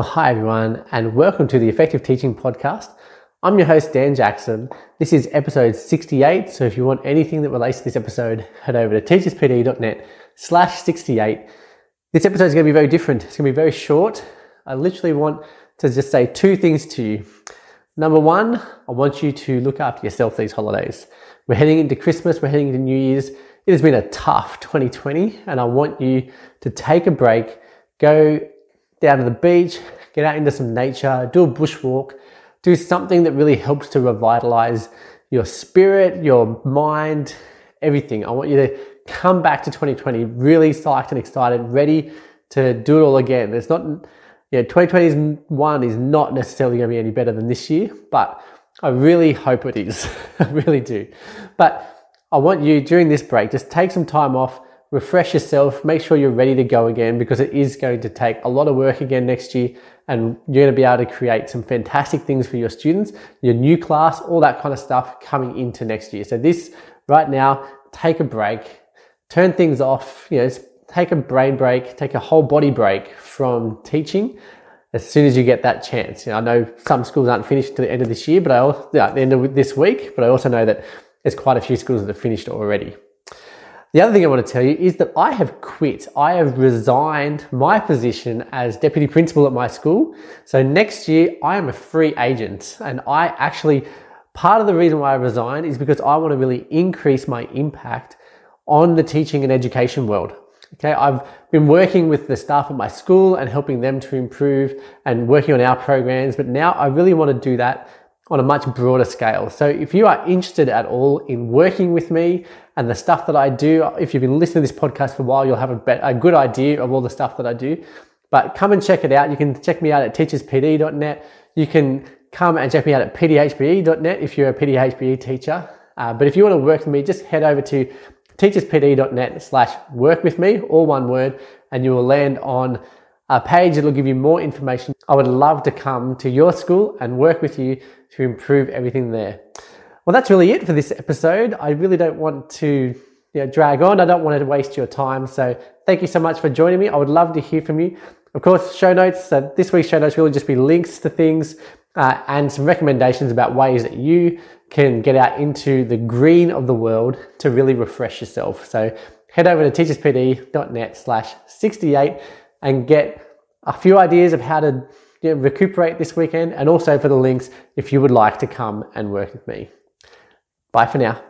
Well, hi everyone, and welcome to the Effective Teaching Podcast. I'm your host, Dan Jackson. This is episode 68. So if you want anything that relates to this episode, head over to teacherspd.net slash 68. This episode is going to be very different. It's going to be very short. I literally want to just say two things to you. Number one, I want you to look after yourself these holidays. We're heading into Christmas, we're heading into New Year's. It has been a tough 2020, and I want you to take a break, go down to the beach, get out into some nature, do a bushwalk, do something that really helps to revitalize your spirit, your mind, everything. I want you to come back to 2020 really psyched and excited, ready to do it all again. It's not, yeah, 2021 is not necessarily going to be any better than this year, but I really hope it is. I really do. But I want you during this break, just take some time off refresh yourself, make sure you're ready to go again because it is going to take a lot of work again next year and you're going to be able to create some fantastic things for your students, your new class, all that kind of stuff coming into next year. So this right now, take a break, turn things off, you know, take a brain break, take a whole body break from teaching as soon as you get that chance. You know, I know some schools aren't finished to the end of this year, but I also, yeah, the end of this week, but I also know that there's quite a few schools that have finished already. The other thing I want to tell you is that I have quit. I have resigned my position as deputy principal at my school. So next year I am a free agent and I actually, part of the reason why I resigned is because I want to really increase my impact on the teaching and education world. Okay, I've been working with the staff at my school and helping them to improve and working on our programs, but now I really want to do that on a much broader scale. So if you are interested at all in working with me and the stuff that I do, if you've been listening to this podcast for a while, you'll have a, a good idea of all the stuff that I do. But come and check it out. You can check me out at teacherspd.net. You can come and check me out at pdhpe.net if you're a pdhpe teacher. Uh, but if you want to work with me, just head over to teacherspd.net slash work with me, all one word, and you will land on a page that'll give you more information. I would love to come to your school and work with you to improve everything there. Well, that's really it for this episode. I really don't want to you know, drag on. I don't want to waste your time. So thank you so much for joining me. I would love to hear from you. Of course, show notes. So this week's show notes will just be links to things uh, and some recommendations about ways that you can get out into the green of the world to really refresh yourself. So head over to teacherspd.net slash 68 and get a few ideas of how to you know, recuperate this weekend and also for the links if you would like to come and work with me. Bye for now.